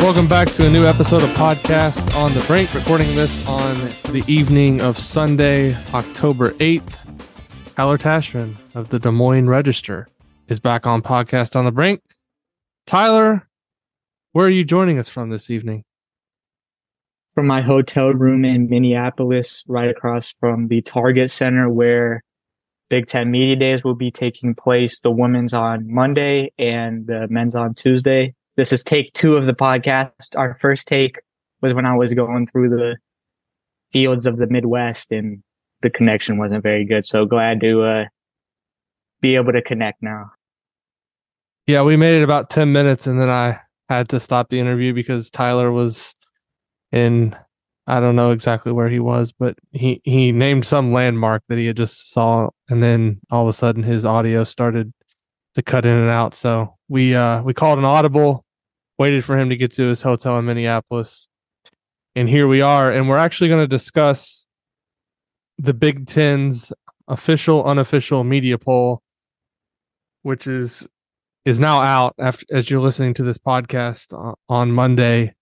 Welcome back to a new episode of Podcast on the Brink. Recording this on the evening of Sunday, October 8th. Tyler Tachman of the Des Moines Register is back on Podcast on the Brink. Tyler, where are you joining us from this evening? from my hotel room in Minneapolis, right across from the Target Center where Big Ten Media Days will be taking place. The women's on Monday and the men's on Tuesday. This is take two of the podcast. Our first take was when I was going through the fields of the Midwest and the connection wasn't very good. So glad to uh, be able to connect now. Yeah, we made it about 10 minutes and then I had to stop the interview because Tyler was in I don't know exactly where he was, but he he named some landmark that he had just saw and then all of a sudden his audio started to cut in and out. So we uh we called an audible, waited for him to get to his hotel in Minneapolis. And here we are and we're actually going to discuss the Big 10's official unofficial media poll which is is now out after as you're listening to this podcast uh, on Monday.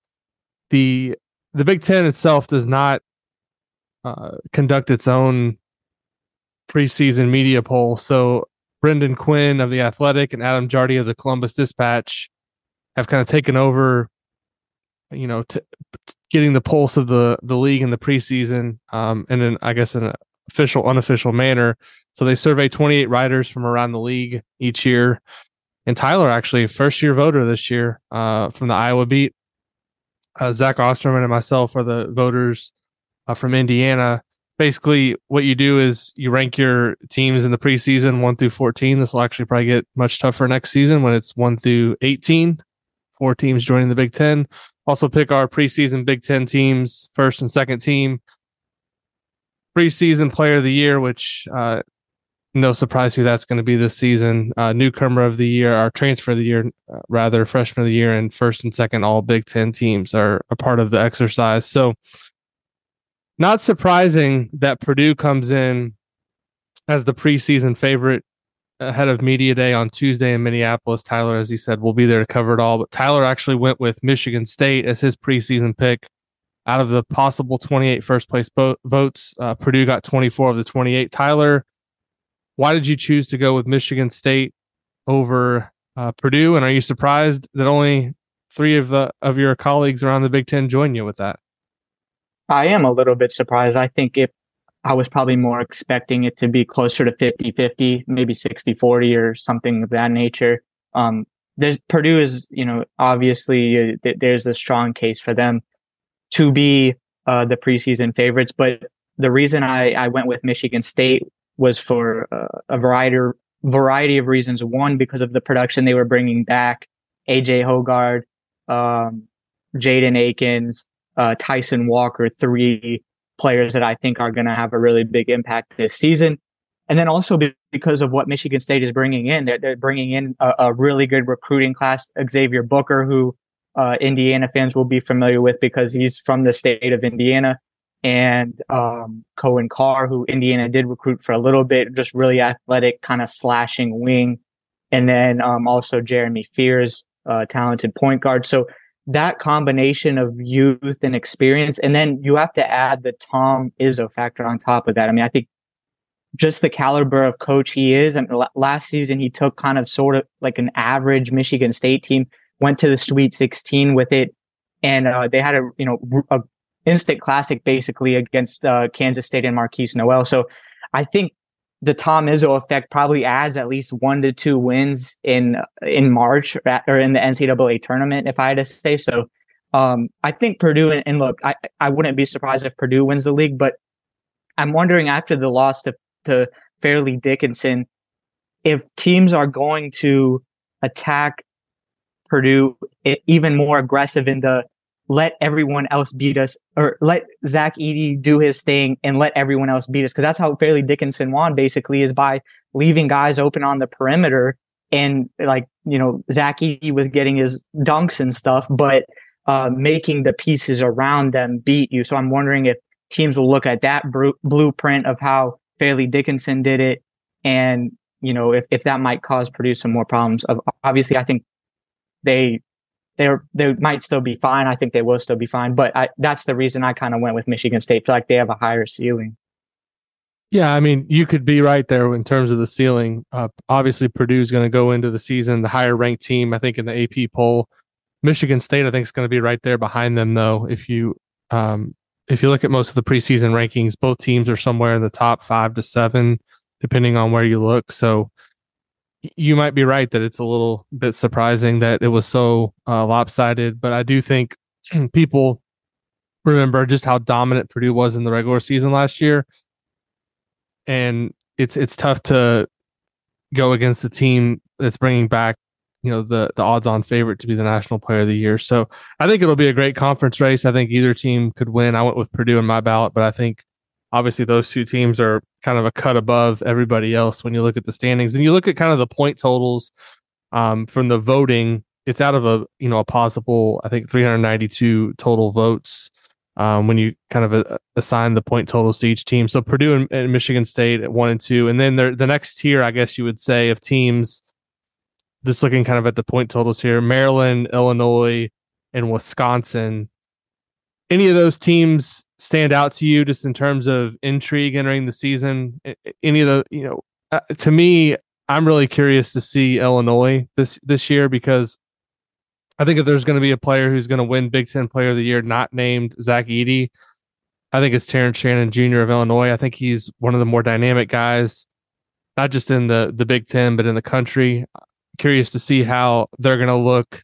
The the Big Ten itself does not uh, conduct its own preseason media poll. So Brendan Quinn of the Athletic and Adam Jardy of the Columbus Dispatch have kind of taken over. You know, t- getting the pulse of the the league in the preseason, um, and then I guess in an official, unofficial manner. So they survey 28 writers from around the league each year. And Tyler, actually, first year voter this year uh, from the Iowa beat. Uh, Zach Osterman and myself are the voters uh, from Indiana. Basically, what you do is you rank your teams in the preseason one through 14. This will actually probably get much tougher next season when it's one through 18. Four teams joining the Big Ten. Also, pick our preseason Big Ten teams, first and second team. Preseason player of the year, which uh, no surprise who that's going to be this season. Uh, newcomer of the year, our transfer of the year, uh, rather freshman of the year, and first and second all Big Ten teams are a part of the exercise. So, not surprising that Purdue comes in as the preseason favorite ahead of media day on Tuesday in Minneapolis. Tyler, as he said, will be there to cover it all. But Tyler actually went with Michigan State as his preseason pick. Out of the possible 28 first place bo- votes, uh, Purdue got 24 of the 28. Tyler, why did you choose to go with Michigan State over uh, Purdue? And are you surprised that only three of the of your colleagues around the Big Ten join you with that? I am a little bit surprised. I think if I was probably more expecting it to be closer to 50 50, maybe 60 40 or something of that nature. Um, there's Purdue is, you know, obviously uh, th- there's a strong case for them to be uh, the preseason favorites. But the reason I, I went with Michigan State was for uh, a variety variety of reasons. One, because of the production they were bringing back, AJ Hoggard, um, Jaden Akins, uh, Tyson Walker, three players that I think are going to have a really big impact this season. And then also because of what Michigan State is bringing in, they're, they're bringing in a, a, really good recruiting class. Xavier Booker, who uh, Indiana fans will be familiar with because he's from the state of Indiana, and um, Coen Carr, who Indiana did recruit for a little bit, just really athletic, kind of slashing wing. And then um, also Jeremy Fears, uh, talented point guard. So that combination of youth and experience, and then you have to add the Tom Izzo factor on top of that. I mean, I think just the caliber of coach he is. And last season, he took kind of sort of like an average Michigan State team, went to the Sweet 16 with it, and uh, they had a you know a instant classic basically against uh, Kansas State and Markquis Nowell. So I think the Tom Izzo effect probably adds at least one to two wins in in March or in the NCAA tournament, if I had to say so. Um, I think Purdue and, and, look, I, I wouldn't be surprised if Purdue wins the league, but I'm wondering after the loss to to Fairleigh Dickinson, if teams are going to attack Purdue even more aggressive in the let everyone else beat us or let Zach Edey do his thing and let everyone else beat us. Cause that's how Fairleigh Dickinson won basically is by leaving guys open on the perimeter. And like, you know, Zach Edey was getting his dunks and stuff, but, uh, making the pieces around them beat you. So I'm wondering if teams will look at that br- blueprint of how Fairleigh Dickinson did it. And, you know, if, if that might cause Purdue some more problems. Of obviously, I think they they're they might still be fine. I think they will still be fine, but I, that's the reason I kind of went with Michigan State. feel like they have a higher ceiling. Yeah, I mean, you could be right there in terms of the ceiling. Uh, obviously, Purdue's going to go into the season the higher ranked team. I think in the AP poll, Michigan State I think is going to be right there behind them. Though, if you um, if you look at most of the preseason rankings, both teams are somewhere in the top five to seven, depending on where you look. So you might be right that it's a little bit surprising that it was so uh, lopsided, but I do think people remember just how dominant Purdue was in the regular season last year, and it's it's tough to go against a team that's bringing back you know the the odds on favorite to be the national player of the year. So I think it'll be a great conference race. I think either team could win. I went with Purdue in my ballot, but I think obviously those two teams are kind of a cut above everybody else when you look at the standings. And you look at kind of the point totals um, from the voting it's out of a you know a possible i think 392 total votes um, when you kind of uh, assign the point totals to each team. So purdue and, and michigan state at one and two. And then the next tier i guess you would say of teams just looking kind of at the point totals here maryland illinois and wisconsin any of those teams stand out to you just in terms of intrigue entering the season? Any of the, you know, uh, to me, I'm really curious to see Illinois this this year because I think if there's going to be a player who's going to win Big Ten Player of the Year, not named Zach Edey, I think it's Terrence Shannon Jr. of Illinois. I think he's one of the more dynamic guys, not just in the the Big Ten but in the country. Curious to see how they're going to look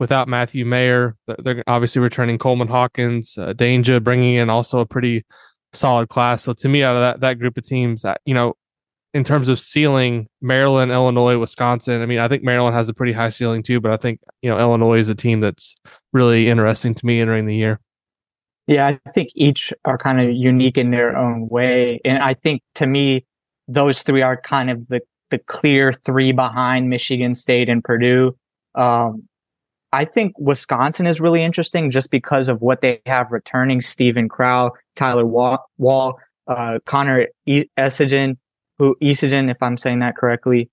without Matthew Mayer. They're obviously returning Coleman Hawkins, uh, Dainja, bringing in also a pretty solid class. So to me, out of that that group of teams, you know, in terms of ceiling, Maryland, Illinois, Wisconsin. I mean, I think Maryland has a pretty high ceiling too, but I think you know Illinois is a team that's really interesting to me entering the year. Yeah, I think each are kind of unique in their own way, and I think to me, those three are kind of the the clear three behind Michigan State and Purdue. Um, I think Wisconsin is really interesting just because of what they have returning Steven Crowl, Tyler Wahl uh, Connor e- who Essegian, if I'm saying that correctly.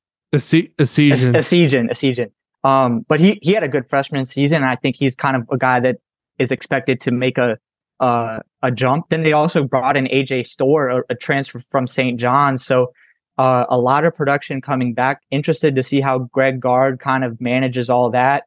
Essegian. Essegian, Essegian. Um, but he, he had a good freshman season. And I think he's kind of a guy that is expected to make a, uh, a jump. Then they also brought in AJ Storr, a, a transfer from St. John's. So, uh, a lot of production coming back. Interested to see how Greg Gard kind of manages all that.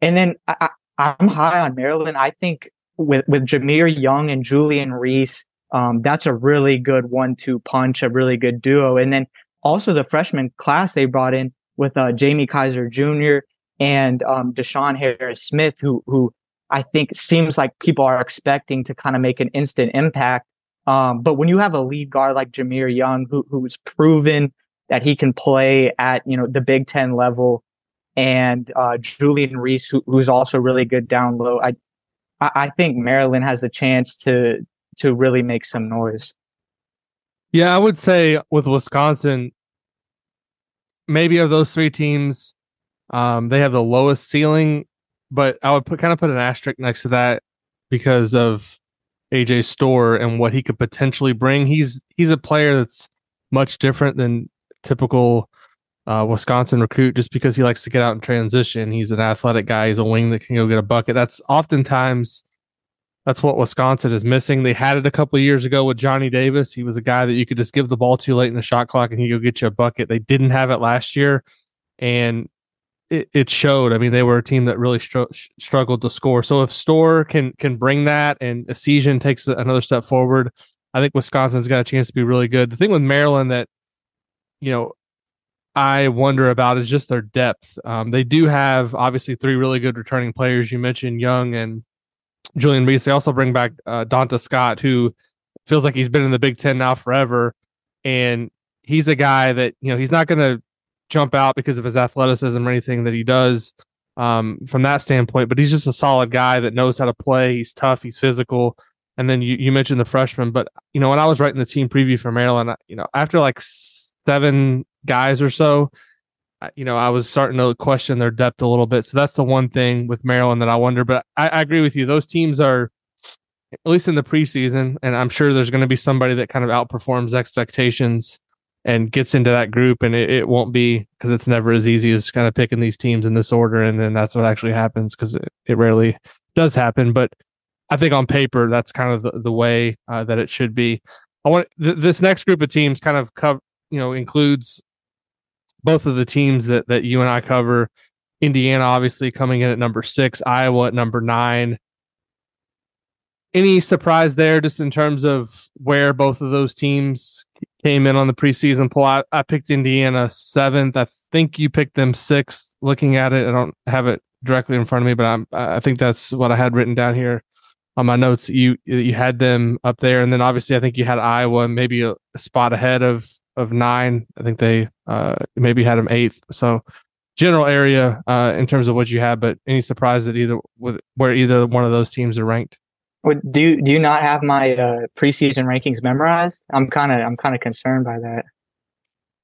And then I, am high on Maryland. I think with, with Jahmir Young and Julian Reese, um, that's a really good one-two punch, a really good duo. And then also the freshman class they brought in with uh, Jamie Kaiser Jr. and um, Deshaun Harris Smith, who who I think seems like people are expecting to kind of make an instant impact. Um, but when you have a lead guard like Jahmir Young, who who's proven that he can play at you know the Big Ten level, and uh, Julian Reese, who, who's also really good down low. I I think Maryland has a chance to to really make some noise. Yeah, I would say with Wisconsin, maybe of those three teams, um, they have the lowest ceiling, but I would put kind of put an asterisk next to that because of AJ Storr and what he could potentially bring. He's he's a player that's much different than typical uh, Wisconsin recruit just because he likes to get out and transition. He's an athletic guy. He's a wing that can go get a bucket. That's oftentimes that's what Wisconsin is missing. They had it a couple years ago with Johnny Davis. He was a guy that you could just give the ball too late in the shot clock and he go get you a bucket. They didn't have it last year, and it, it showed. I mean, they were a team that really str- struggled to score. So if Storr can can bring that and Essegian takes another step forward, I think Wisconsin's got a chance to be really good. The thing with Maryland that you know I wonder about is just their depth. Um, they do have obviously three really good returning players. You mentioned Young and Julian Reese. They also bring back uh, Donta Scott, who feels like he's been in the Big Ten now forever, and he's a guy that you know he's not going to jump out because of his athleticism or anything that he does um, from that standpoint. But he's just a solid guy that knows how to play. He's tough. He's physical. And then you, you mentioned the freshman, but you know when I was writing the team preview for Maryland, you know after like seven guys or so, you know, I was starting to question their depth a little bit. So that's the one thing with Maryland that I wonder. But I, I agree with you; those teams are, at least in the preseason, and I'm sure there's going to be somebody that kind of outperforms expectations and gets into that group, and it, it won't be because it's never as easy as kind of picking these teams in this order, and then that's what actually happens because it, it rarely does happen. But I think on paper, that's kind of the, the way uh, that it should be. I want th- this next group of teams kind of cover you know includes both of the teams that that you and I cover. Indiana obviously coming in at number six, Iowa at number nine. Any surprise there, just in terms of where both of those teams came in on the preseason poll? I, I picked Indiana seventh. I think you picked them sixth. Looking at it, I don't have it directly in front of me, but I'm I think that's what I had written down here on my notes. You you had them up there, and then obviously I think you had Iowa maybe a, a spot ahead of of nine. I think they uh, maybe had him eighth. So general area uh, in terms of what you have, but any surprise that either with where either one of those teams are ranked? Do you, do you not have my uh, preseason rankings memorized? I'm kind of I'm kind of concerned by that.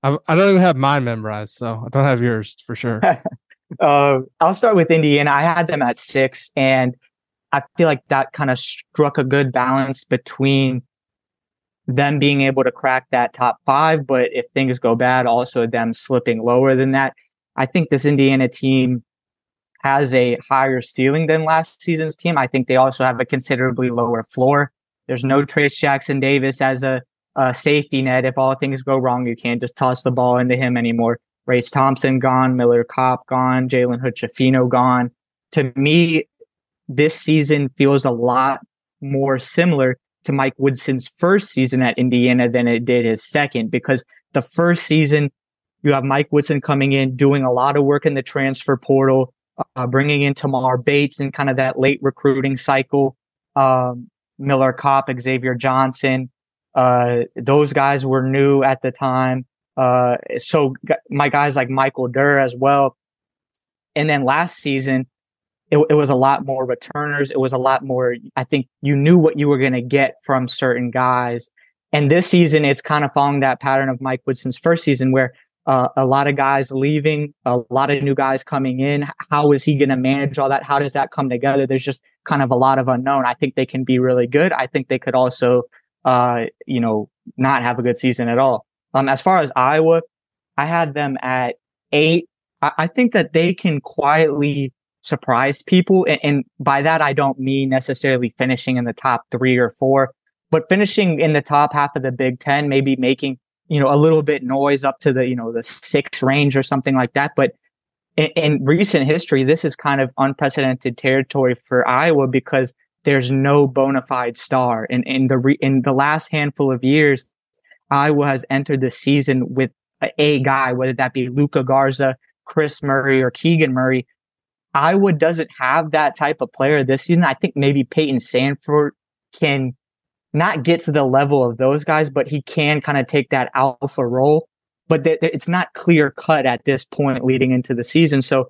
I, I don't even have mine memorized, so I don't have yours for sure. uh, I'll start with Indiana. I had them at six, and I feel like that kind of struck a good balance between them being able to crack that top five, but if things go bad, also them slipping lower than that. I think this Indiana team has a higher ceiling than last season's team. I think they also have a considerably lower floor. There's no Trayce Jackson Davis as a, a safety net. If all things go wrong, you can't just toss the ball into him anymore. Race Thompson gone, Miller Kopp gone, Jalen Hood gone. To me, this season feels a lot more similar to Mike Woodson's first season at Indiana than it did his second because the first season you have Mike Woodson coming in doing a lot of work in the transfer portal, uh, bringing in Tamar Bates and kind of that late recruiting cycle. Um, Miller Kopp, Xavier Johnson, uh, those guys were new at the time. Uh, so my guys like Michael Durr as well. And then last season, it, it was a lot more returners. It was a lot more, I think you knew what you were going to get from certain guys. And this season, it's kind of following that pattern of Mike Woodson's first season where uh, a lot of guys leaving, a lot of new guys coming in. How is he going to manage all that? How does that come together? There's just kind of a lot of unknown. I think they can be really good. I think they could also, uh, you know, not have a good season at all. Um, as far as Iowa, I had them at eight. I, I think that they can quietly surprise people. And, and by that, I don't mean necessarily finishing in the top three or four, but finishing in the top half of the Big Ten, maybe making, you know, a little bit noise up to the, you know, the six range or something like that. But in, in recent history, this is kind of unprecedented territory for Iowa because there's no bona fide star. And in the re- in the last handful of years, Iowa has entered the season with a guy, whether that be Luka Garza, Kris Murray, or Keegan Murray, Iowa doesn't have that type of player this season. I think maybe Payton Sandfort can not get to the level of those guys, but he can kind of take that alpha role. But th- it's not clear cut at this point leading into the season. So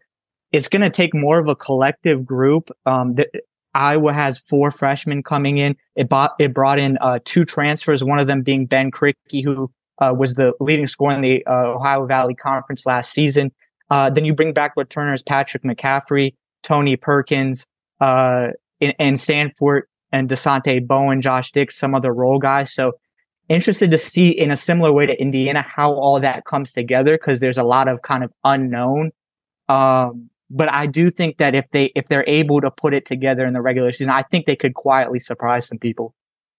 it's going to take more of a collective group. Um, th- Iowa has four freshmen coming in. It bought, it brought in uh, two transfers, one of them being Ben Krikke, who uh, was the leading scorer in the uh, Ohio Valley Conference last season. Uh, then you bring back returners Patrick McCaffery, Tony Perkins, uh, and, and Sandfort and Dasonte Bowen, Josh Dix, some other role guys. So interested to see in a similar way to Indiana how all that comes together because there's a lot of kind of unknown. Um, but I do think that if they if they're able to put it together in the regular season, I think they could quietly surprise some people.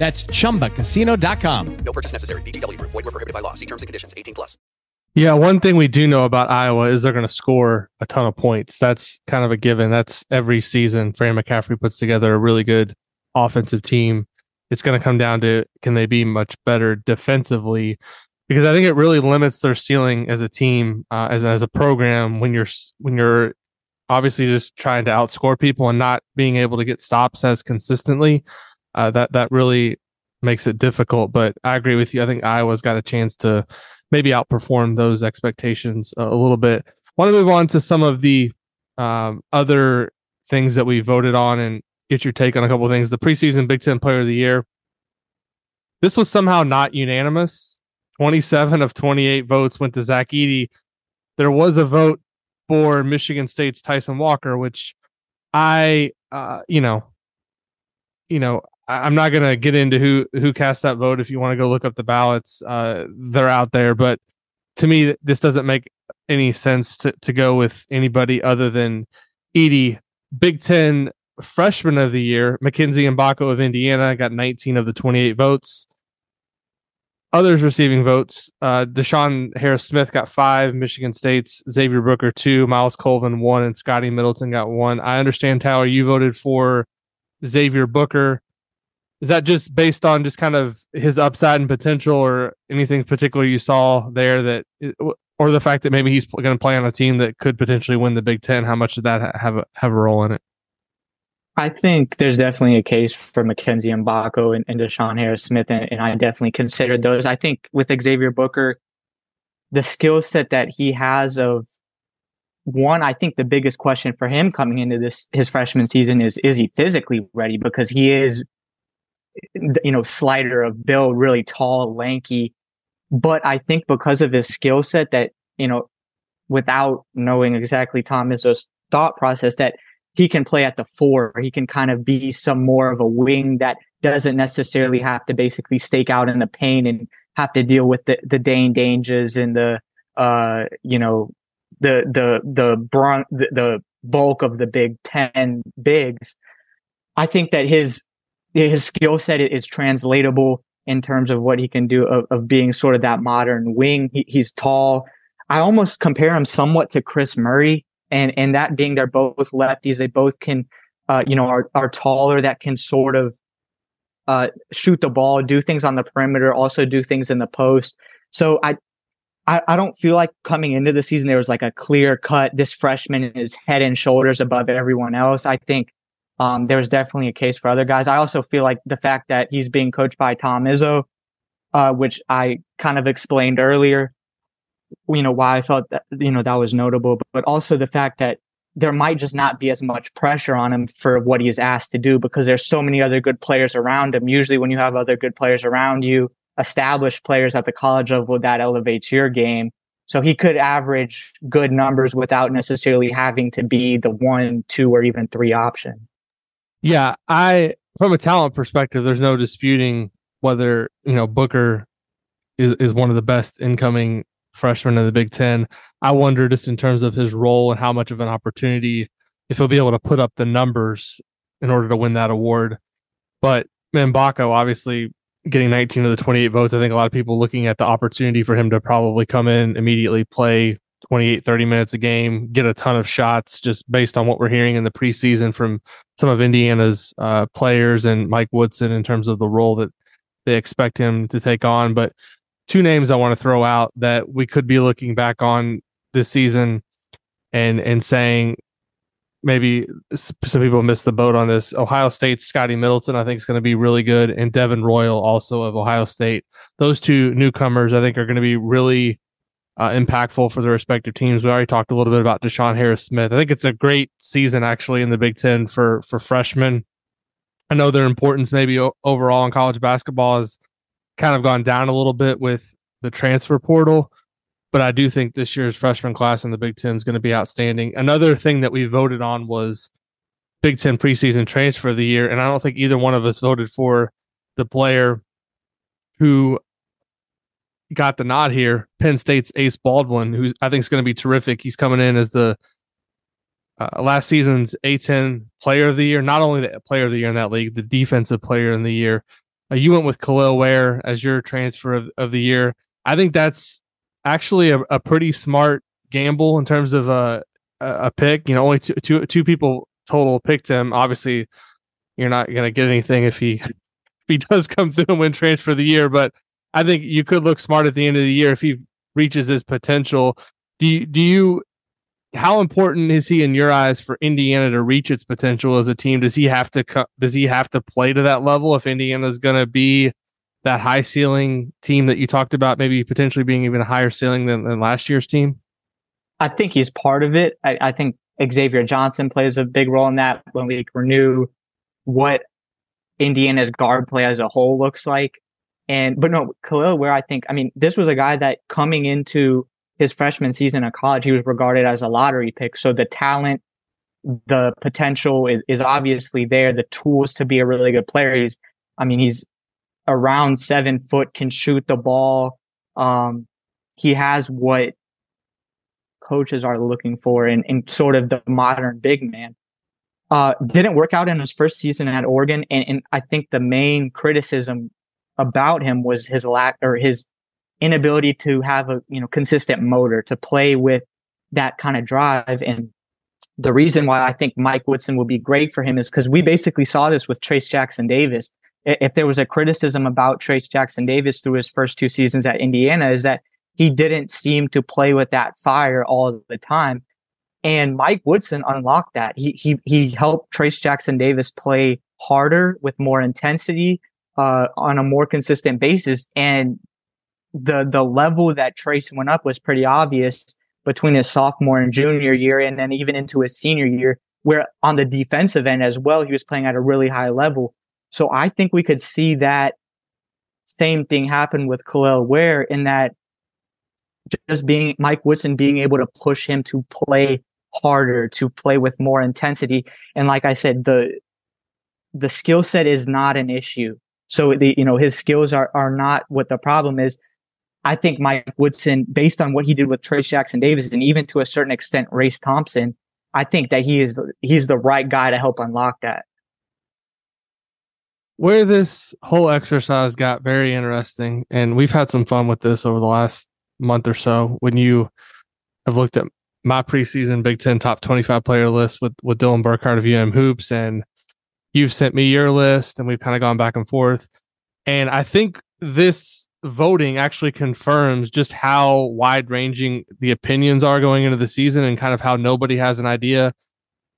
That's chumbacasino.com. No purchase necessary. VGW Group. Void where prohibited by law. See terms and conditions. 18 plus. Yeah, one thing we do know about Iowa is they're going to score a ton of points. That's kind of a given. That's every season. Fran McCaffery puts together a really good offensive team. It's going to come down to can they be much better defensively? Because I think it really limits their ceiling as a team, uh, as as a program. When you're when you're obviously just trying to outscore people and not being able to get stops as consistently, uh, that that really makes it difficult. But I agree with you. I think Iowa's got a chance to maybe outperform those expectations a, a little bit. Want to move on to some of the um, other things that we voted on and get your take on a couple of things. The preseason Big Ten Player of the Year. This was somehow not unanimous. 27 of 28 votes went to Zach Edey. There was a vote for Michigan State's Tyson Walker, which I, uh, you know, you know, I- I'm not gonna get into who who cast that vote. If you want to go look up the ballots, uh, they're out there. But to me, this doesn't make any sense to to go with anybody other than Edey. Big Ten Freshman of the Year, Mackenzie Mgbako of Indiana got 19 of the 28 votes. Others receiving votes: uh, Deshaun Harris Smith got five, Michigan State's Xavier Booker two, Myles Colvin one, and Scotty Middleton got one. I understand, Tyler, you voted for Xavier Booker. Is that just based on just kind of his upside and potential, or anything particular you saw there that, or the fact that maybe he's going to play on a team that could potentially win the Big Ten? How much did that have a, have a role in it? I think there's definitely a case for Mackenzie Mgbako and, and Deshaun Harris Smith, and, and I definitely considered those. I think with Xavier Booker, the skill set that he has of one, I think the biggest question for him coming into this his freshman season is is he physically ready? Because he is, you know, slider of build, really tall, lanky. But I think because of his skill set, that you know, without knowing exactly Tom Izzo's thought process, that he can play at the four. He can kind of be some more of a wing that doesn't necessarily have to basically stake out in the paint and have to deal with the the Dain Dainjas and the uh you know the the the brunt the, the bulk of the Big Ten bigs. I think that his his skill set is translatable in terms of what he can do of, of being sort of that modern wing. He, he's tall. I almost compare him somewhat to Kris Murray, and and that being they're both lefties, they both can, uh, you know, are are taller that can sort of uh, shoot the ball, do things on the perimeter, also do things in the post. So I, I, I don't feel like coming into the season there was like a clear cut. This freshman is head and shoulders above everyone else. I think um, was definitely a case for other guys. I also feel like the fact that he's being coached by Tom Izzo, uh, which I kind of explained earlier, you know, why I felt that, you know, that was notable, but, but also the fact that there might just not be as much pressure on him for what he is asked to do because there's so many other good players around him. Usually when you have other good players around you, established players at the college level, that elevates your game. So he could average good numbers without necessarily having to be the one, two, or even three option. Yeah, I from a talent perspective, there's no disputing whether you know Booker is is one of the best incoming freshmen in the Big Ten. I wonder just in terms of his role and how much of an opportunity if he'll be able to put up the numbers in order to win that award. But Mgbako obviously getting 19 of the 28 votes. I think a lot of people looking at the opportunity for him to probably come in immediately, play 28, 30 minutes a game, get a ton of shots just based on what we're hearing in the preseason from some of Indiana's uh, players and Mike Woodson in terms of the role that they expect him to take on. But two names I want to throw out that we could be looking back on this season and and saying maybe some people missed the boat on this. Ohio State's Scotty Middleton, I think, is going to be really good, and Devin Royal, also of Ohio State. Those two newcomers, I think, are going to be really uh, impactful for their respective teams. We already talked a little bit about Deshaun Harris Smith. I think it's a great season actually in the Big Ten for for freshmen. I know their importance maybe o- overall in college basketball has kind of gone down a little bit with the transfer portal but I do think this year's freshman class in the Big Ten is going to be outstanding. Another thing that we voted on was Big Ten preseason transfer of the year, and I don't think either one of us voted for the player who got the nod here. Penn State's Ace Baldwin, who I think is going to be terrific. He's coming in as the uh, last season's A10 player of the year, not only the player of the year in that league, the defensive player in the year. Uh, you went with Kel'el Ware as your transfer of, of the year. I think that's actually a, a pretty smart gamble in terms of a a pick. You know, only two two two people total picked him. Obviously, you're not going to get anything if he he does come through and win transfer of the year. But I think you could look smart at the end of the year if he reaches his potential. Do you, do you? How important is he in your eyes for Indiana to reach its potential as a team? Does he have to? Does he have to play to that level if Indiana is going to be that high ceiling team that you talked about, maybe potentially being even a higher ceiling than, than last year's team? I think he's part of it. I, I, think Xavier Johnson plays a big role in that when we renew what Indiana's guard play as a whole looks like. And, but no, Kel'el Ware I think, I mean, this was a guy that coming into his freshman season of college, he was regarded as a lottery pick. So the talent, the potential is, is obviously there. The tools to be a really good player. He's, I mean, he's around seven foot, can shoot the ball. Um, he has what coaches are looking for in, in sort of the modern big man. Uh, didn't work out in his first season at Oregon. And, and I think the main criticism about him was his lack or his inability to have a, you know, consistent motor to play with that kind of drive. And the reason why I think Mike Woodson would be great for him is because we basically saw this with Trayce Jackson Davis if there was a criticism about Trayce Jackson Davis through his first two seasons at Indiana, is that he didn't seem to play with that fire all the time. And Mike Woodson unlocked that. He he he helped Trayce Jackson Davis play harder with more intensity uh, on a more consistent basis. And the the level that Trayce went up was pretty obvious between his sophomore and junior year, and then even into his senior year, where on the defensive end as well, he was playing at a really high level. So I think we could see that same thing happen with Kel'el Ware in that just being Mike Woodson being able to push him to play harder, to play with more intensity. And like I said, the the skill set is not an issue. So the you know his skills are are not what the problem is. I think Mike Woodson, based on what he did with Trayce Jackson Davis, and even to a certain extent Race Thompson, I think that he is he's the right guy to help unlock that where this whole exercise got very interesting, and we've had some fun with this over the last month or so. When you have looked at my preseason Big Ten top 25 player list with, with Dylan Burkhardt of UM Hoops, and you've sent me your list, and we've kind of gone back and forth. And I think this voting actually confirms just how wide ranging the opinions are going into the season and kind of how nobody has an idea.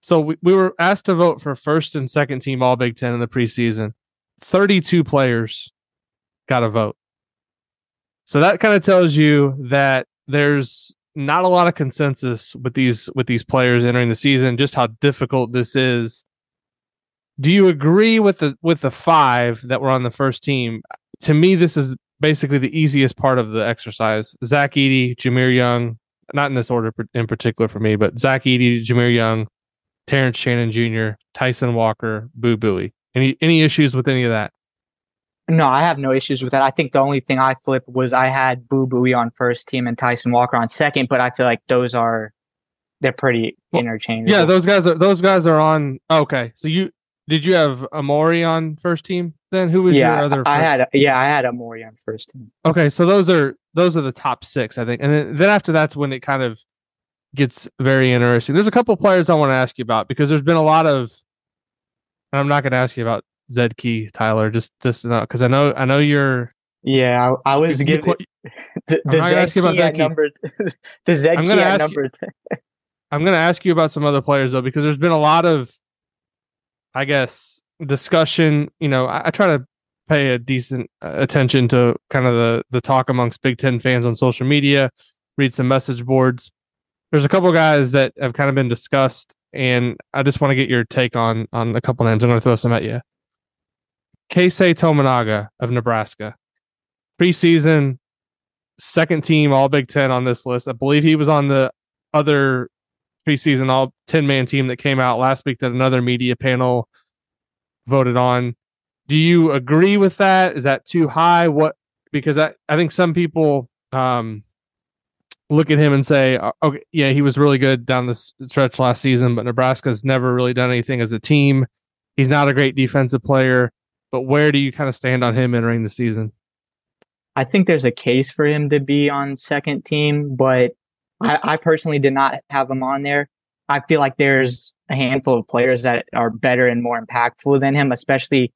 So we, we were asked to vote for first and second team all Big Ten in the preseason. 32 players got a vote. So that kind of tells you that there's not a lot of consensus with these with these players entering the season, just how difficult this is. Do you agree with the with the five that were on the first team? To me, this is basically the easiest part of the exercise. Zach Edey, Jahmir Young, not in this order in particular for me, but Zach Edey, Jahmir Young, Terrence Shannon Jr., Tyson Walker, Boo Buie. Any any issues with any of that? No, I have no issues with that. I think the only thing I flipped was I had Boo Buie on first team and Tyson Walker on second, but I feel like those are they're pretty interchangeable. Yeah, those guys are those guys are on. Okay, so you did you have Amori on first team Then who was yeah, your other? I first- had yeah, I had Amori on first team. Okay, so those are those are the top six, I think, and then, then after that's when it kind of gets very interesting. There's a couple players I want to ask you about because there's been a lot of, and I'm not going to ask you about Zed Key, Tyler, just this because I know I know you're. Yeah, I, I was you- giving the, I'm gonna ask you about Zed key at Zed Key. number the Zed I'm key gonna at ask you- number. I'm going to ask you about some other players though because there's been a lot of, I guess, discussion. You know, I, I try to pay a decent uh, attention to kind of the the talk amongst Big Ten fans on social media, read some message boards. There's a couple guys that have kind of been discussed, and I just want to get your take on on a couple names. I'm going to throw some at you. Keisei Tominaga of Nebraska, preseason second team All Big Ten on this list. I believe he was on the other preseason All 10 man team that came out last week that another media panel voted on. Do you agree with that? Is that too high? What because I, I think some people um look at him and say, "Uh, okay, yeah, he was really good down this stretch last season, but Nebraska's never really done anything as a team. He's not a great defensive player, but where do you kind of stand on him entering the season? I think there's a case for him to be on second team, but I, I personally did not have him on there. I feel like there's a handful of players that are better and more impactful than him, especially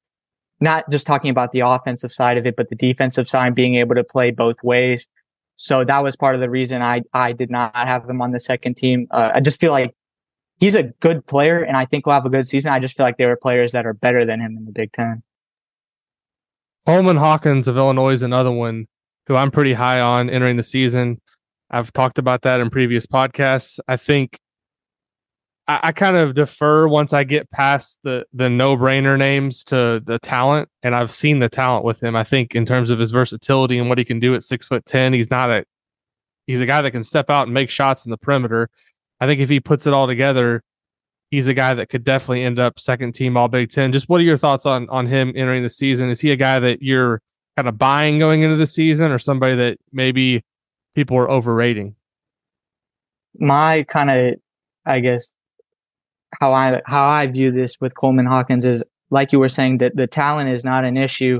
not just talking about the offensive side of it, but the defensive side being able to play both ways. So that was part of the reason I, I did not have him on the second team. Uh, I just feel like he's a good player and I think he'll have a good season. I just feel like there are players that are better than him in the Big Ten. Coleman Hawkins of Illinois is another one who I'm pretty high on entering the season. I've talked about that in previous podcasts. I think I, I kind of defer once I get past the the no brainer names to the talent, and I've seen the talent with him. I think in terms of his versatility and what he can do at six foot ten, he's not a he's a guy that can step out and make shots in the perimeter. I think if he puts it all together, he's a guy that could definitely end up second team all Big Ten. Just what are your thoughts on on him entering the season? Is he a guy that you're kind of buying going into the season, or somebody that maybe people are overrating? my kind of i guess how i how i view this with coleman hawkins is like you were saying that the talent is not an issue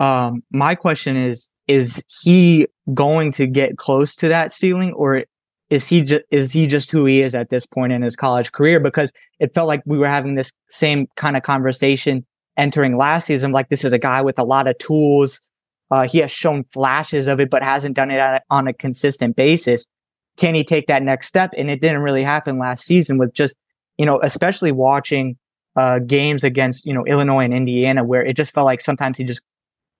um my question is is he going to get close to that ceiling or is he just is he just who he is at this point in his college career because it felt like we were having this same kind of conversation entering last season like this is a guy with a lot of tools uh, he has shown flashes of it but hasn't done it on a, on a consistent basis can he take that next step? And it didn't really happen last season with just, you know, especially watching uh, games against, you know, Illinois and Indiana, where it just felt like sometimes he just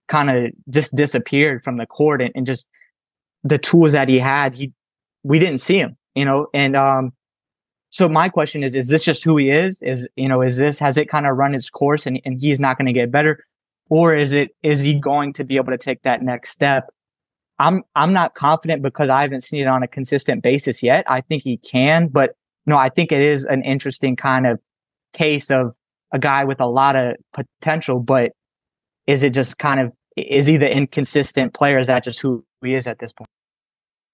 kind of just disappeared from the court and, and just the tools that he had, he, we didn't see him, you know, and, um, so my question is, is this just who he is? Is, you know, is this, has it kind of run its course and, and he's not going to get better? Or is it, is he going to be able to take that next step? I'm I'm not confident because I haven't seen it on a consistent basis yet. I think he can, but no, I think it is an interesting kind of case of a guy with a lot of potential, but is it just kind of is he the inconsistent player? Is that just who he is at this point?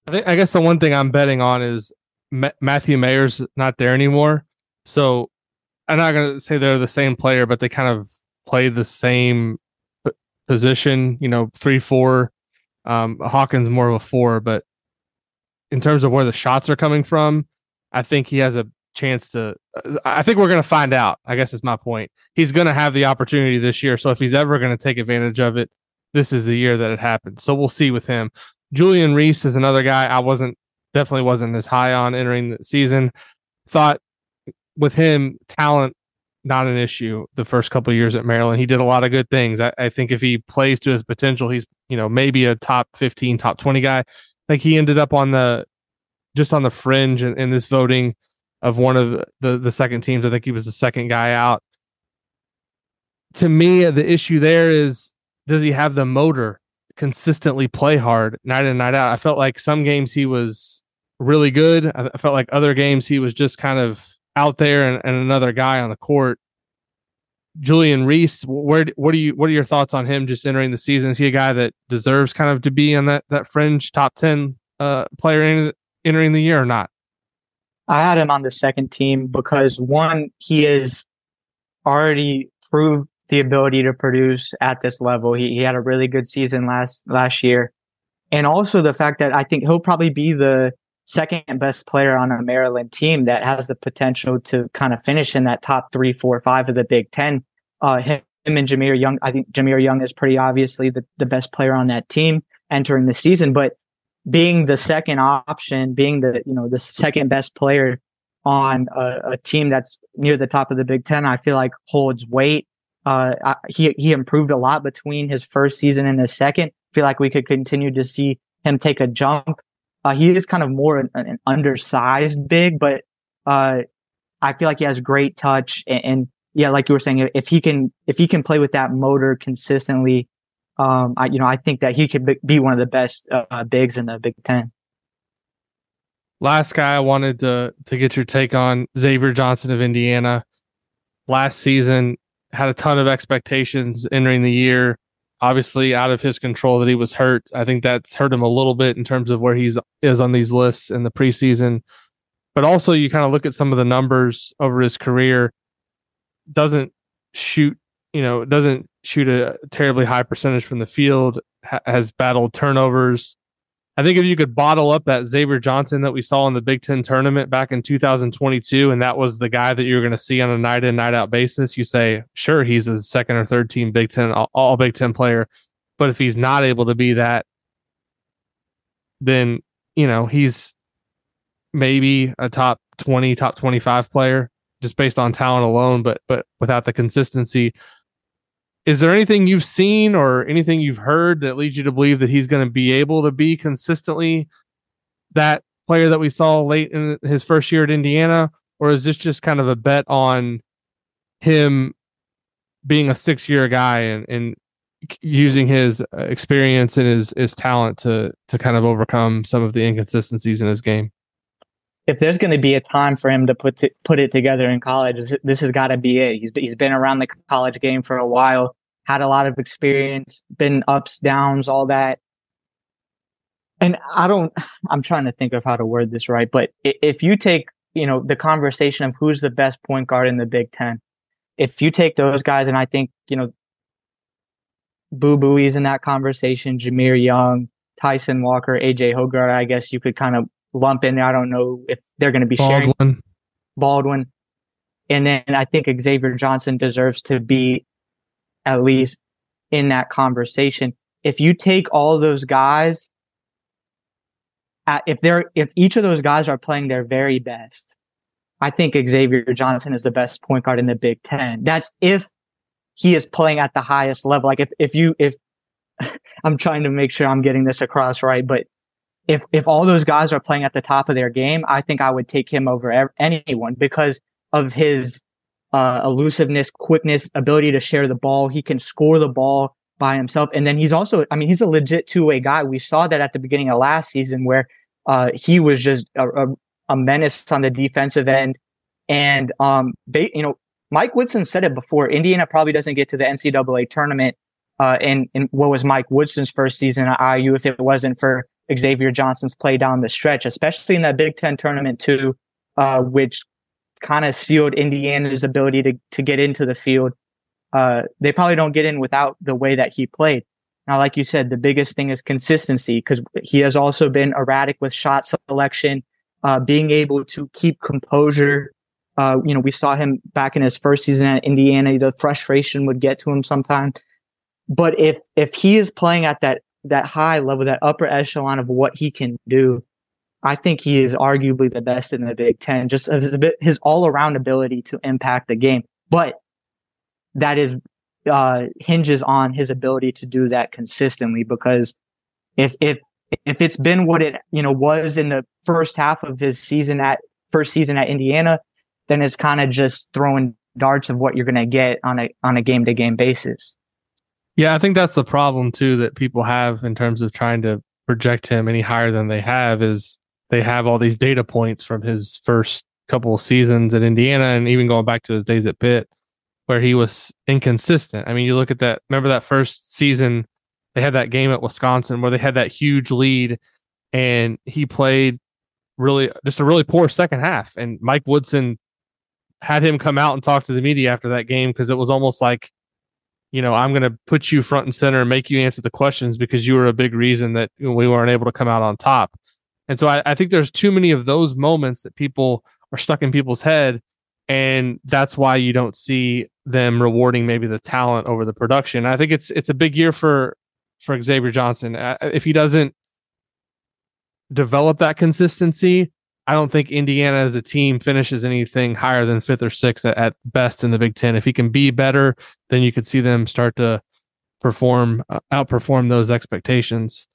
I think I guess the one thing I'm betting on is Ma- Matthew Mayer's not there anymore. So I'm not going to say they're the same player, but they kind of play the same position. You know, three four. Um, Hawkins more of a four, but in terms of where the shots are coming from, I think he has a chance to. I think we're going to find out. I guess is my point. He's going to have the opportunity this year. So if he's ever going to take advantage of it, this is the year that it happens. So we'll see with him. Julian Reese is another guy I wasn't definitely wasn't as high on entering the season. Thought with him, talent not an issue the first couple years at Maryland. He did a lot of good things. I, I think if he plays to his potential, he's you know maybe a top fifteen, top twenty guy. Like he ended up on the just on the fringe in, in this voting of one of the, the the second teams. I think he was the second guy out. To me, the issue there is does he have the motor consistently play hard night in night out? I felt like some games he was really good. I I felt like other games he was just kind of out there and, and another guy on the court. Julian Reese, where what are you what are your thoughts on him just entering the season? Is he a guy that deserves kind of to be on that that fringe top ten uh, player entering, entering the year or not? I had him on the second team because one, he has already proved the ability to produce at this level. He, he had a really good season last last year, and also the fact that I think he'll probably be the second best player on a Maryland team that has the potential to kind of finish in that top three, four, five of the Big Ten. Uh, him, and Jahmir Young, I think Jahmir Young is pretty obviously the, the best player on that team entering the season, but being the second option, being the, you know, the second best player on a, a team that's near the top of the Big Ten, I feel like holds weight. Uh, I, he, he improved a lot between his first season and his second. I feel like we could continue to see him take a jump uh, he is kind of more an, an undersized big, but uh, I feel like he has great touch and, and, yeah, like you were saying, if he can if he can play with that motor consistently, um, I you know I think that he could be one of the best uh, bigs in the Big Ten. Last guy I wanted to to get your take on Xavier Johnson of Indiana. Last season had a ton of expectations entering the year obviously out of his control that he was hurt. I think that's hurt him a little bit in terms of where he's is on these lists in the preseason. But also you kind of look at some of the numbers over his career, doesn't shoot, you know, doesn't shoot a terribly high percentage from the field, ha- has battled turnovers, I think if you could bottle up that Xavier Johnson that we saw in the Big Ten tournament back in 2022, and that was the guy that you're going to see on a night in, night out basis, you say, sure, he's a second or third team Big Ten, all, all Big Ten player. But if he's not able to be that, then, you know, he's maybe a top 20, top 25 player just based on talent alone, but, but without the consistency is there anything you've seen or anything you've heard that leads you to believe that he's going to be able to be consistently that player that we saw late in his first year at Indiana? Or is this just kind of a bet on him being a six year guy and, and using his uh, experience and his, his talent to, to kind of overcome some of the inconsistencies in his game? if there's going to be a time for him to put to, put it together in college, this has got to be it. He's he's been around the college game for a while, had a lot of experience, been ups, downs, all that. And I don't. I'm trying to think of how to word this right, but if you take you know the conversation of who's the best point guard in the Big Ten, if you take those guys, and I think you know, Boo Buie's in that conversation, Jahmir Young, Tyson Walker, AJ Hoggard, I guess you could kind of lump in there. I don't know if they're going to be Baldwin. sharing Baldwin. And then I think Xavier Johnson deserves to be at least in that conversation. If you take all those guys, if they're, if each of those guys are playing their very best, I think Xavier Johnson is the best point guard in the Big Ten. That's if he is playing at the highest level. Like if, if you, if I'm trying to make sure I'm getting this across right, but if if all those guys are playing at the top of their game, I think I would take him over anyone because of his uh, elusiveness, quickness, ability to share the ball. He can score the ball by himself, and then he's also, I mean, he's a legit two way guy. We saw that at the beginning of last season where uh, he was just a, a, a, menace on the defensive end, and um, they, you know, Mike Woodson said it before. Indiana probably doesn't get to the NCAA tournament. Uh, in, in what was Mike Woodson's first season at IU if it wasn't for Xavier Johnson's play down the stretch, especially in that Big Ten tournament too, uh, which kind of sealed Indiana's ability to to get into the field. Uh, they probably don't get in without the way that he played. Now, like you said, the biggest thing is consistency because he has also been erratic with shot selection, uh, being able to keep composure. Uh, you know, we saw him back in his first season at Indiana. The frustration would get to him sometimes. But if if he is playing at that that high level, that upper echelon of what he can do, I think he is arguably the best in the Big Ten, just his all around ability to impact the game. But that is, uh, hinges on his ability to do that consistently because if, if, if it's been what it, you know, was in the first half of his season at first season at Indiana, then it's kind of just throwing darts of what you're going to get on a, on a game to game basis. Yeah, I think that's the problem too that people have in terms of trying to project him any higher than they have is they have all these data points from his first couple of seasons at Indiana and even going back to his days at Pitt where he was inconsistent. I mean, you look at that remember that first season they had that game at Wisconsin where they had that huge lead and he played really just a really poor second half and Mike Woodson had him come out and talk to the media after that game because it was almost like you know, I'm going to put you front and center and make you answer the questions because you were a big reason that we weren't able to come out on top. And so I, I think there's too many of those moments that people are stuck in people's head. And that's why you don't see them rewarding maybe the talent over the production. I think it's it's a big year for for Xavier Johnson. If he doesn't develop that consistency, I don't think Indiana as a team finishes anything higher than fifth or sixth at, at best in the Big Ten. If he can be better, then you could see them start to perform, uh, outperform those expectations.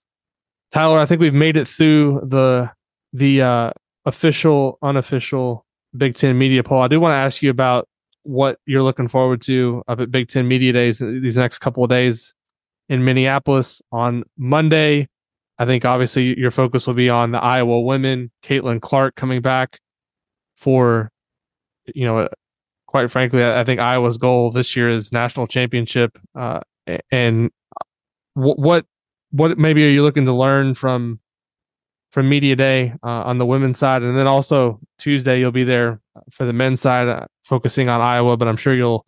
Tyler, I think we've made it through the the uh, official, unofficial Big Ten media poll. I do want to ask you about what you're looking forward to up at Big Ten Media Days these next couple of days in Minneapolis on Monday. I think obviously your focus will be on the Iowa women, Caitlin Clark coming back for, you know, quite frankly, I think Iowa's goal this year is national championship. Uh, and what, what maybe are you looking to learn from, from media day uh, on the women's side, and then also Tuesday you'll be there for the men's side, uh, focusing on Iowa. But I'm sure you'll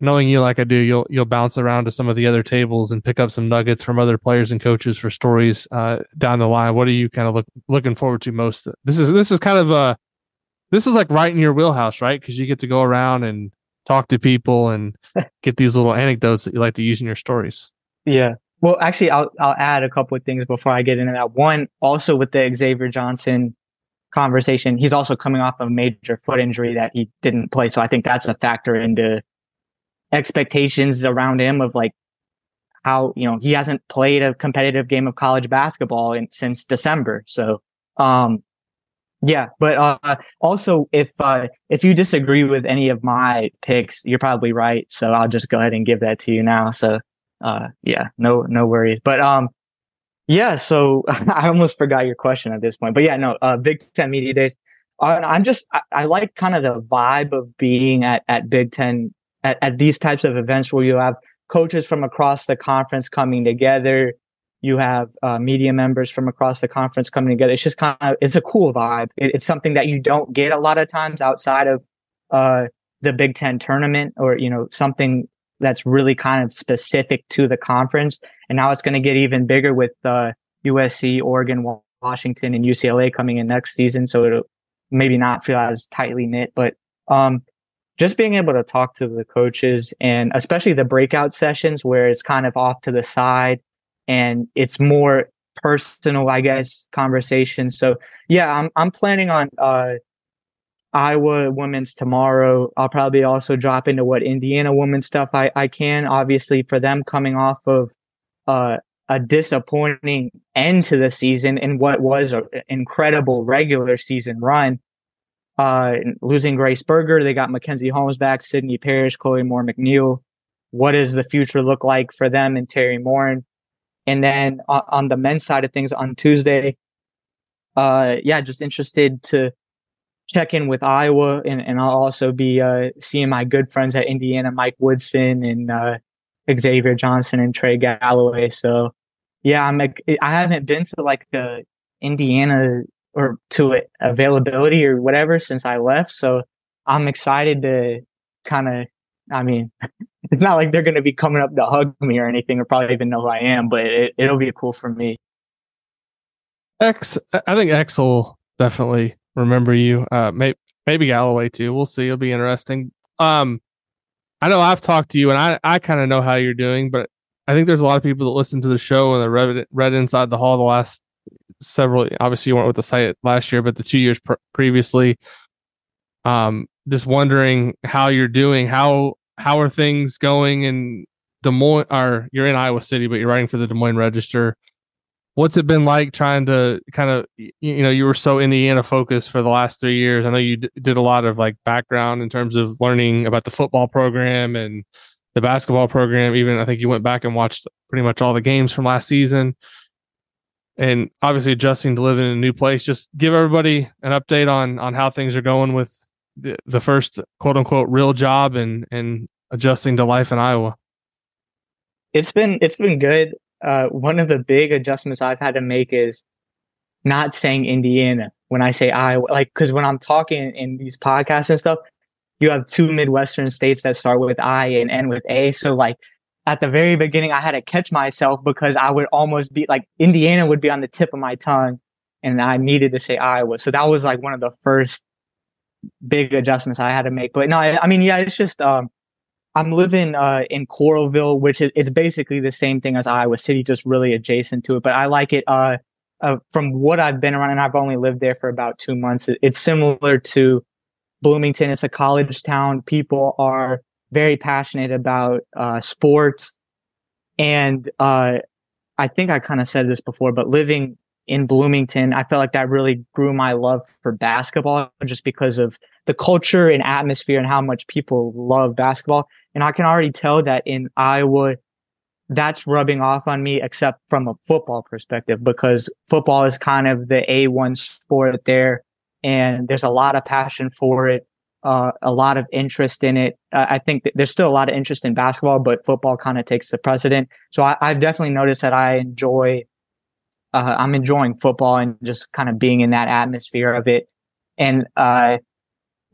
knowing you like I do, you'll you'll bounce around to some of the other tables and pick up some nuggets from other players and coaches for stories uh, down the line. What are you kind of look, looking forward to most? This is this is kind of a this is like right in your wheelhouse, right? Because you get to go around and talk to people and get these little anecdotes that you like to use in your stories. Yeah. Well, actually, I'll I'll add a couple of things before I get into that. One, also with the Xavier Johnson conversation, he's also coming off a major foot injury that he didn't play, so I think that's a factor into expectations around him of like how you know he hasn't played a competitive game of college basketball in, since December. So um yeah, but uh also if uh if you disagree with any of my picks, you're probably right. So I'll just go ahead and give that to you now. So uh yeah, no no worries. But um yeah, so I almost forgot your question at this point. But yeah, no, uh Big 10 Media Days. Uh, I'm just I, I like kind of the vibe of being at at Big 10 at, at these types of events where you have coaches from across the conference coming together. You have uh, media members from across the conference coming together. It's just kind of it's a cool vibe. It, it's something that you don't get a lot of times outside of uh, the Big Ten tournament, or you know something that's really kind of specific to the conference. And now it's going to get even bigger with uh, USC, Oregon, Washington, and UCLA coming in next season. So it'll maybe not feel as tightly knit, but um, just being able to talk to the coaches and especially the breakout sessions where it's kind of off to the side and it's more personal, I guess, conversation. So yeah, I'm I'm planning on uh Iowa women's tomorrow. I'll probably also drop into what Indiana women's stuff I, I can, obviously for them coming off of uh a disappointing end to the season in what was an incredible regular season run uh, losing Grace Berger, they got Mackenzie Holmes back, Sydney Parrish, Chloe Moore McNeil. What does the future look like for them and Teri Moren? And then on, on the men's side of things on Tuesday, uh, yeah, just interested to check in with Iowa, and, and I'll also be uh, seeing my good friends at Indiana, Mike Woodson and uh, Xavier Johnson and Trey Galloway. So, yeah, I'm like, I haven't been to like the Indiana or to it availability or whatever since I left. So I'm excited to kind of, I mean, it's not like they're going to be coming up to hug me or anything or probably even know who I am, but it, it'll be cool for me. X, I think X will definitely remember you. Uh, maybe, maybe Galloway too. We'll see. It'll be interesting. Um, I know I've talked to you and I, I kind of know how you're doing, but I think there's a lot of people that listen to the show and that read, read inside the hall the last several. Obviously, you weren't with the site last year, but the two years pr- previously. Um, just wondering how you're doing. How how are things going in Des Moines? Or you're in Iowa City, but you're writing for the Des Moines Register. What's it been like trying to kind of you know you were so Indiana focused for the last three years? I know you d- did a lot of like background in terms of learning about the football program and the basketball program. Even I think you went back and watched pretty much all the games from last season and obviously adjusting to living in a new place. Just give everybody an update on on how things are going with the, the first quote unquote real job and and adjusting to life in Iowa. It's been it's been good. Uh, one of the big adjustments I've had to make is not saying Indiana when I say Iowa, like because when I'm talking in these podcasts and stuff, you have two Midwestern states that start with I and end with A. So like at the very beginning, I had to catch myself because I would almost be like Indiana would be on the tip of my tongue and I needed to say Iowa. So that was like one of the first big adjustments I had to make. But no, I, I mean, yeah, it's just, um, I'm living uh, in Coralville, which is it's basically the same thing as Iowa City, just really adjacent to it. But I like it. Uh, uh, from what I've been around, and I've only lived there for about two months. It's similar to Bloomington. It's a college town. People are very passionate about uh, sports, and uh, I think I kind of said this before, but living in Bloomington, I felt like that really grew my love for basketball just because of the culture and atmosphere and how much people love basketball. And I can already tell that in Iowa, that's rubbing off on me, except from a football perspective, because football is kind of the A1 sport there. And there's a lot of passion for it, uh, a lot of interest in it. Uh, I think there's still a lot of interest in basketball, but football kind of takes the precedent. So I, I've definitely noticed that I enjoy uh, I'm enjoying football and just kind of being in that atmosphere of it. And, uh,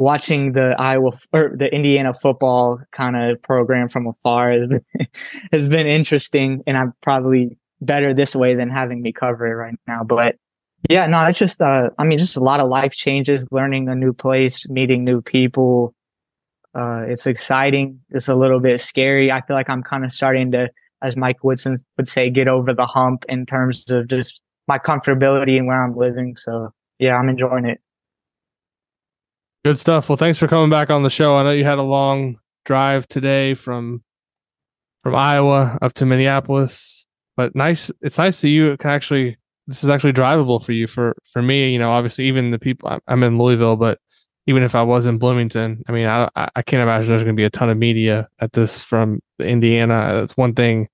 watching the Iowa or the Indiana football kind of program from afar has been, has been interesting. And I'm probably better this way than having me cover it right now. But yeah, no, it's just, uh, I mean, just a lot of life changes, learning a new place, meeting new people. Uh, it's exciting. It's a little bit scary. I feel like I'm kind of starting to as Mike Woodson would say, get over the hump in terms of just my comfortability and where I'm living. So yeah, I'm enjoying it. Good stuff. Well, thanks for coming back on the show. I know you had a long drive today from from Iowa up to Minneapolis, but nice. It's nice that you can actually. This is actually drivable for you. For for me, you know, obviously, even the people I'm in Louisville, but even if I was in Bloomington, I mean, I I can't imagine there's going to be a ton of media at this from Indiana. That's one thing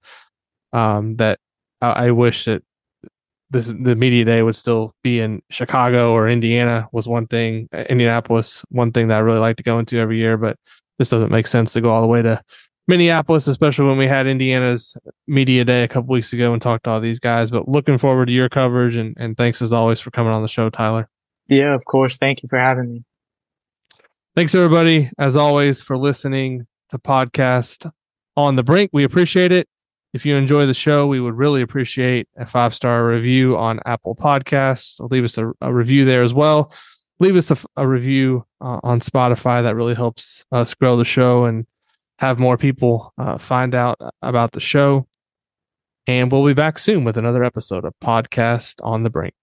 um, that I, I, wish that this the media day would still be in Chicago or Indiana was one thing. Uh, Indianapolis, one thing that I really like to go into every year, but this doesn't make sense to go all the way to Minneapolis, especially when we had Indiana's media day a couple weeks ago and talked to all these guys. But looking forward to your coverage and, and thanks as always for coming on the show, Tyler. Yeah, of course. Thank you for having me. Thanks, everybody, as always, for listening to podcast on the brink. We appreciate it. If you enjoy the show, we would really appreciate a five star review on Apple Podcasts. leave us a, a, review there as well. Leave us a, a review uh, on Spotify. That really helps us grow the show and have more people uh, find out about the show. And we'll be back soon with another episode of Podcast on the Brink.